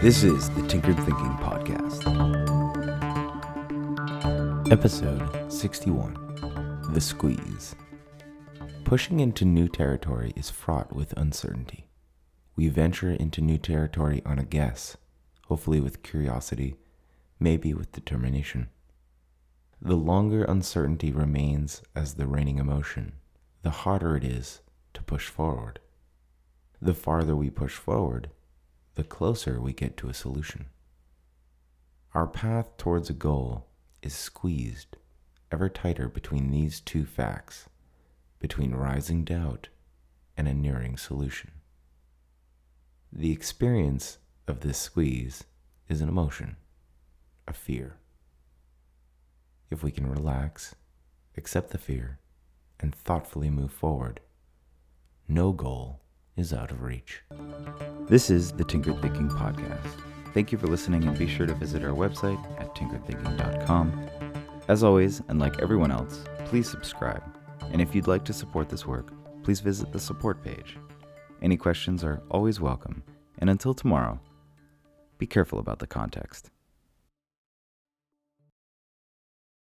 This is the Tinkered Thinking Podcast. Episode 61 The Squeeze. Pushing into new territory is fraught with uncertainty. We venture into new territory on a guess, hopefully with curiosity, maybe with determination. The longer uncertainty remains as the reigning emotion, the harder it is to push forward. The farther we push forward, the closer we get to a solution. Our path towards a goal is squeezed ever tighter between these two facts, between rising doubt and a nearing solution. The experience of this squeeze is an emotion, a fear. If we can relax, accept the fear, and thoughtfully move forward, no goal is out of reach. This is the Tinkered Thinking Podcast. Thank you for listening and be sure to visit our website at tinkeredthinking.com. As always, and like everyone else, please subscribe. And if you'd like to support this work, please visit the support page. Any questions are always welcome. And until tomorrow, be careful about the context.